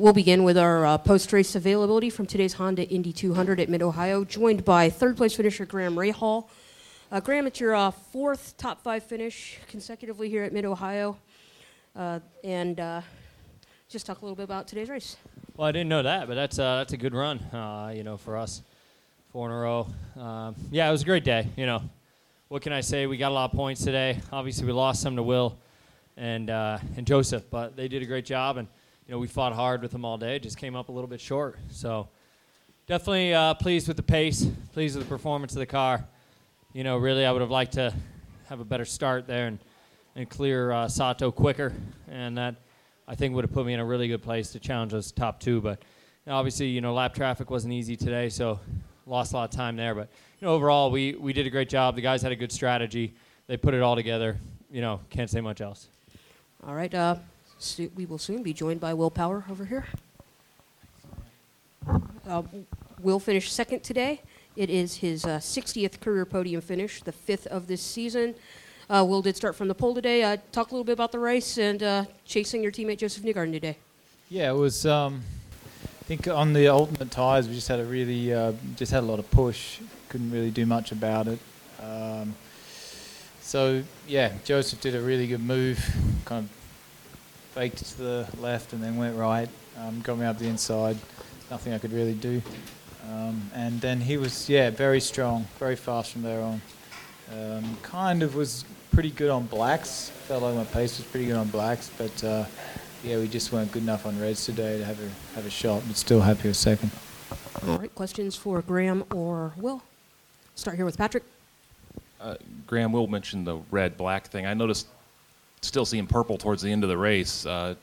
We'll begin with our uh, post-race availability from today's Honda Indy 200 at Mid-Ohio, joined by third-place finisher Graham Rahal. Uh, Graham, it's your uh, fourth top five finish consecutively here at Mid-Ohio. Uh, and uh, just talk a little bit about today's race. Well, I didn't know that, but that's uh, that's a good run, you know, for us, four in a row. Um, yeah, it was a great day. You know, what can I say? We got a lot of points today. Obviously, we lost some to Will and and Josef, but they did a great job, and you know, we fought hard with them all day. Just came up a little bit short. So definitely uh, pleased with the pace, pleased with the performance of the car. You know, really, I would have liked to have a better start there and and clear uh, Sato quicker, and that I think would have put me in a really good place to challenge those top two. But you know, obviously, you know, lap traffic wasn't easy today, so lost a lot of time there. But you know, overall, we we did a great job. The guys had a good strategy. They put it all together. You know, can't say much else. All right, uh, so we will soon be joined by Will Power over here. Uh, Will finished second today. It is his uh, 60th career podium finish, the fifth of this season. Uh, Will did start from the pole today. Uh, talk a little bit about the race and uh, chasing your teammate Josef Newgarden today. Yeah, it was. Um, I think on the ultimate tires, we just had a really, uh, just had a lot of push. Couldn't really do much about it. Um, so yeah, Josef did a really good move. Kind of faked to the left and then went right. Um, got me up the inside. Nothing I could really do. Um, and then he was yeah very strong, very fast from there on. Um, kind of was pretty good on blacks. Felt like my pace was pretty good on blacks, but uh, yeah, we just weren't good enough on reds today to have a have a shot. But still happy with second. All right, questions for Graham or Will? Start here with Patrick. Uh, Graham will mention the red black thing. I noticed still seeing purple towards the end of the race uh,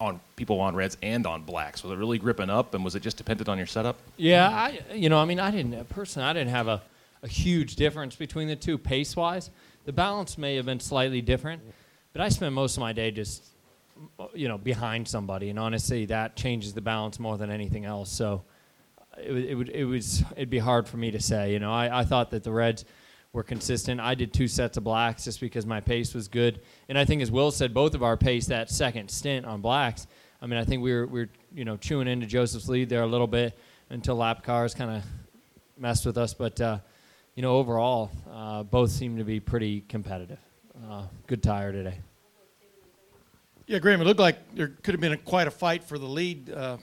on people on reds and on blacks. Was it really gripping up, and was it just dependent on your setup? Yeah, I you know, I mean, I didn't personally, I didn't have a, a huge difference between the two pace wise. The balance may have been slightly different, but I spent most of my day just you know behind somebody, and honestly, that changes the balance more than anything else. So it, it would it was it'd be hard for me to say. You know, I, I thought that the Reds were consistent. I did two sets of blacks just because my pace was good, and I think as Will said, both of our pace that second stint on blacks. I mean, I think we were we were you know chewing into Josef's lead there a little bit until lap cars kind of messed with us, but. Uh, you know, overall, uh, both seem to be pretty competitive. Uh, good tire today. Yeah, Graham, it looked like there could have been a, quite a fight for the lead uh,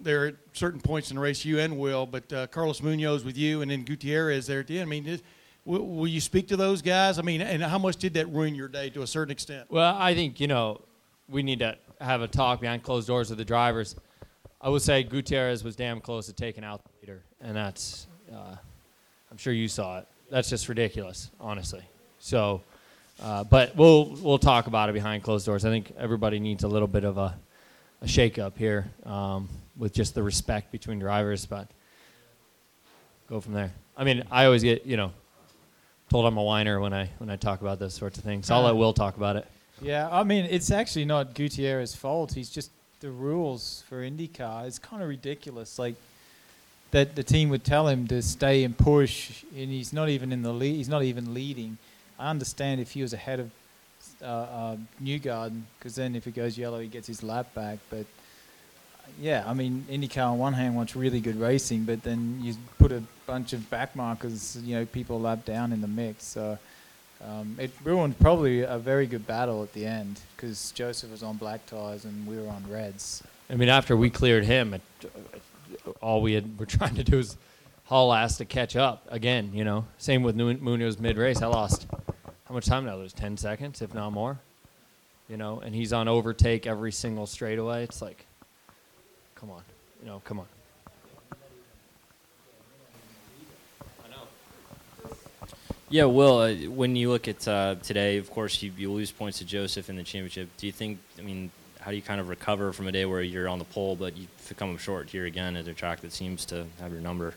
there at certain points in the race, you and Will, but uh, Carlos Munoz with you and then Gutierrez there at the end. I mean, did, will, will you speak to those guys? I mean, and how much did that ruin your day to a certain extent? Well, I think, you know, we need to have a talk behind closed doors with the drivers. I would say Gutierrez was damn close to taking out the leader, and that's, uh, I'm sure you saw it. That's just ridiculous, honestly. So, uh, but we'll we'll talk about it behind closed doors. I think everybody needs a little bit of a, a shake up here um, with just the respect between drivers, but go from there. I mean, I always get you know told I'm a whiner when I when I talk about those sorts of things. So I'll let Will talk about it. Yeah, I mean, it's actually not Gutierrez's fault. He's just the rules for IndyCar. It's kind of ridiculous. Like that, the team would tell him to stay and push, and he's not even in the lead. He's not even leading. I understand if he was ahead of uh, uh, Newgarden, because then if it goes yellow, he gets his lap back. But yeah, I mean, IndyCar on one hand wants really good racing, but then you put a bunch of back markers, you know, people lap down in the mix. So um, it ruined probably a very good battle at the end because Josef was on black tires and we were on reds. I mean, after we cleared him, it, all we had, were trying to do was haul ass to catch up again. You know, same with Munoz mid race. I lost how much time did I lose? Ten seconds, if not more. You know, and he's on overtake every single straightaway. It's like, come on, you know, come on. Yeah, Will, uh, when you look at uh, today, of course, you, you lose points to Josef in the championship. Do you think, I mean, how do you kind of recover from a day where you're on the pole, but you come up short here again at a track that seems to have your number?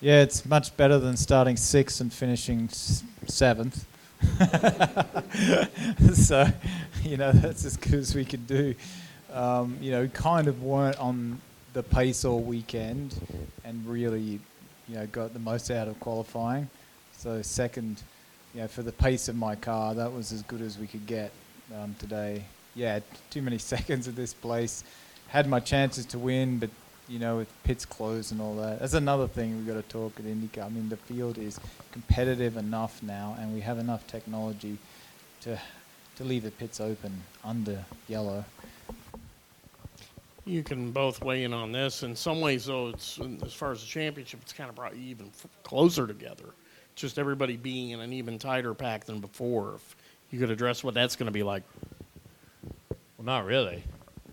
Yeah, it's much better than starting sixth and finishing s- seventh. so, you know, that's as good as we could do. Um, you know, kind of weren't on the pace all weekend and really, you know, got the most out of qualifying. So, second, you know, for the pace of my car, that was as good as we could get um, today. Yeah, too many seconds at this place. had my chances to win, but you know, with pits closed and all that. That's another thing we've got to talk at IndyCar. I mean, the field is competitive enough now, and we have enough technology to to leave the pits open under yellow. You can both weigh in on this. In some ways, though, it's as far as the championship, it's kind of brought you even f- closer together. Just everybody being in an even tighter pack than before. If you could address what that's going to be like. Well, not really.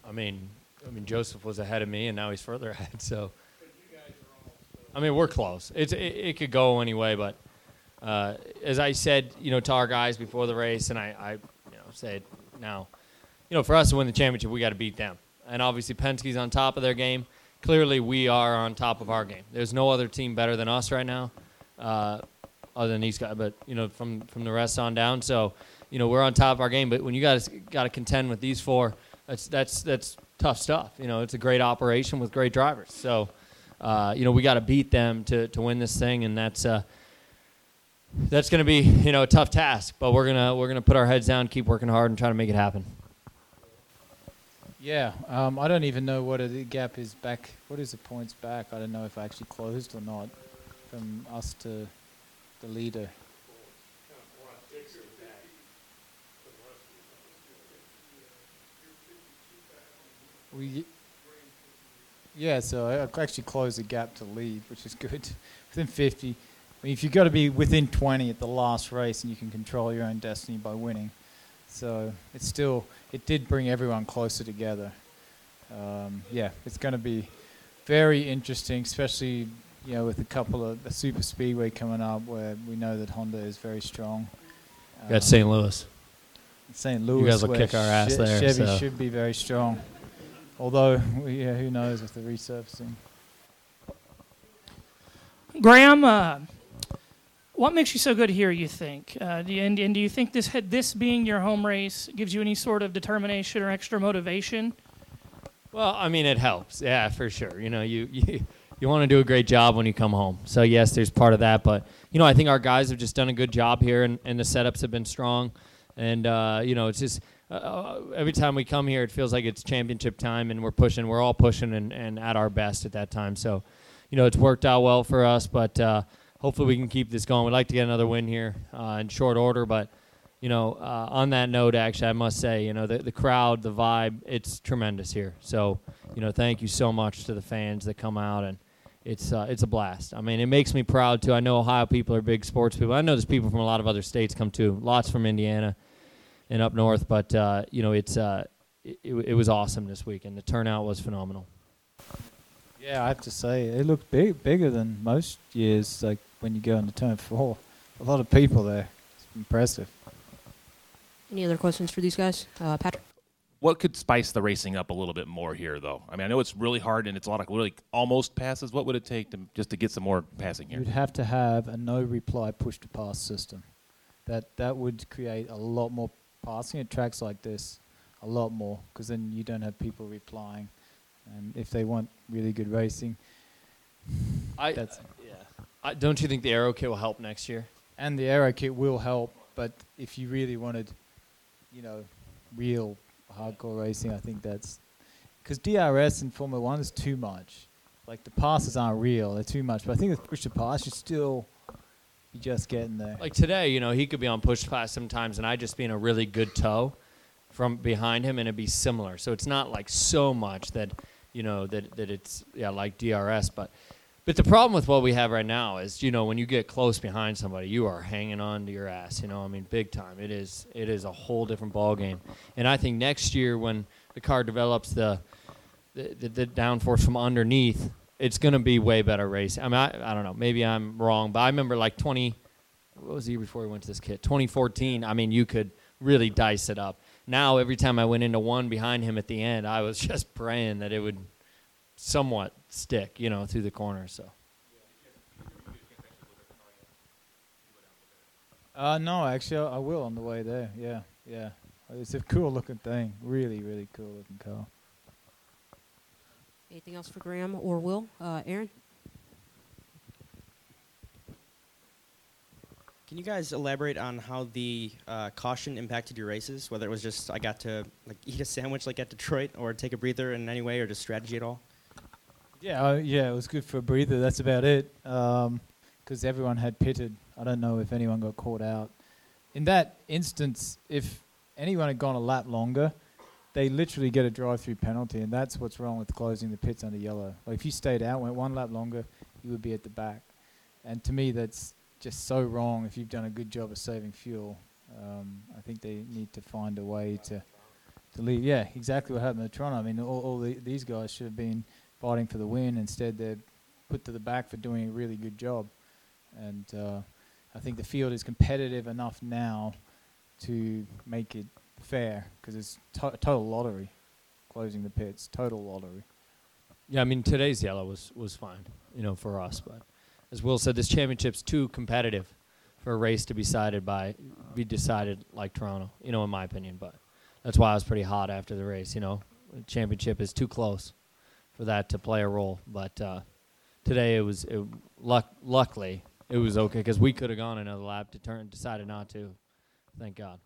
I mean, I mean Josef was ahead of me, and now he's further ahead. So, I mean, we're close. It's it, it could go any way, but uh, as I said, you know, to our guys before the race, and I, I you know, say it now, you know, for us to win the championship, we got to beat them. And obviously, Penske's on top of their game. Clearly, we are on top of our game. There's no other team better than us right now, uh, other than these guys. But you know, from from the rest on down, so you know, we're on top of our game. But when you guys got to contend with these four, that's that's that's tough stuff. You know, it's a great operation with great drivers. So, uh, you know, we got to beat them to to win this thing, and that's. Uh, that's going to be, you know, a tough task, but we're gonna we're gonna put our heads down, keep working hard, and try to make it happen. Yeah, um, I don't even know what the gap is back. What is the points back? I don't know if I actually closed or not from us to the leader. We, yeah, so I actually closed the gap to lead, which is good. Within 50. I mean, if you've got to be within 20 at the last race and you can control your own destiny by winning. So it's still, it did bring everyone closer together. Um, yeah, it's going to be very interesting, especially you know with a couple of a super speedway coming up where we know that Honda is very strong. Um, That's St. Louis. St. Louis. You guys will kick our ass Che- there, Chevy so. should be very strong. Although, yeah, who knows with the resurfacing. Graham, uh, what makes you so good here? You think, uh, and, and do you think this this being your home race gives you any sort of determination or extra motivation? Well, I mean, it helps. Yeah, for sure. You know, you you, you want to do a great job when you come home. So yes, there's part of that, but you know, I think our guys have just done a good job here, and, and the setups have been strong, and uh, you know, it's just. Uh, every time we come here, it feels like it's championship time, and we're pushing. We're all pushing and, and at our best at that time. So, you know, it's worked out well for us. But uh, hopefully, we can keep this going. We'd like to get another win here uh, in short order. But you know, uh, on that note, actually, I must say, you know, the, the crowd, the vibe, it's tremendous here. So, you know, thank you so much to the fans that come out, and it's uh, it's a blast. I mean, it makes me proud too. I know Ohio people are big sports people. I know there's people from a lot of other states come too. Lots from Indiana and up north, but uh, you know, it's uh, it, it was awesome this week, and the turnout was phenomenal. Yeah, I have to say, it looked big, bigger than most years. Like when you go into turn four, a lot of people there. It's impressive. Any other questions for these guys? Uh, Patrick? What could spice the racing up a little bit more here, though? I mean, I know it's really hard and it's a lot of really almost passes. What would it take to just to get some more passing here? You'd have to have a no reply push to pass system. That that would create a lot more passing at tracks like this, a lot more, because then you don't have people replying, and if they want really good racing, I, That's- yeah. I, don't you think the Aero Kit will help next year? and the aero kit will help. But if you really wanted, you know, real hardcore racing, I think that's because DRS in Formula One is too much. Like the passes aren't real; they're too much. But I think with push to pass, you still be just getting there. Like today, you know, he could be on push pass sometimes, and I just be in a really good tow from behind him, and it'd be similar. So it's not like so much that, you know, that that it's yeah like DRS, but. But the problem with what we have right now is, you know, when you get close behind somebody, you are hanging on to your ass. You know, I mean, big time. It is, it is a whole different ball game. And I think next year, when the car develops the, the, the, the downforce from underneath, it's going to be way better race. I mean, I, I don't know. Maybe I'm wrong, but I remember like 20, what was the year before we went to this kit? 2014. I mean, you could really dice it up. Now, every time I went into one behind him at the end, I was just praying that it would somewhat stick, you know, through the corner. So Uh, no, actually, I I will on the way there. Yeah, yeah. It's a cool looking thing. Really, really cool looking car. Anything else for Graham or Will? Uh, Aaron? Can you guys elaborate on how the uh, caution impacted your races? Whether it was just I got to like eat a sandwich like at Detroit, or take a breather in any way, or just strategy at all? Yeah, uh, yeah, it was good for a breather. That's about it. Because everyone had pitted. I don't know if anyone got caught out. In that instance, if anyone had gone a lap longer, they literally get a drive-through penalty, and that's what's wrong with closing the pits under yellow. Like if you stayed out, went one lap longer, you would be at the back. And to me, that's just so wrong. If you've done a good job of saving fuel, um, I think they need to find a way to to leave. Yeah, exactly what happened at Toronto. I mean, all, all the, these guys should have been fighting for the win. Instead, they're put to the back for doing a really good job. And uh, I think the field is competitive enough now to make it fair because it's to- total lottery. Closing the pits, total lottery. Yeah, I mean today's yellow was was fine, you know, for us. But as Will said, this championship's too competitive for a race to be decided by be decided like Toronto, you know, in my opinion. But that's why I was pretty hot after the race. You know, the championship is too close for that to play a role. But uh, today it was it, luck. Luckily, it was okay because we could have gone another lap to turn decided not to. Thank God.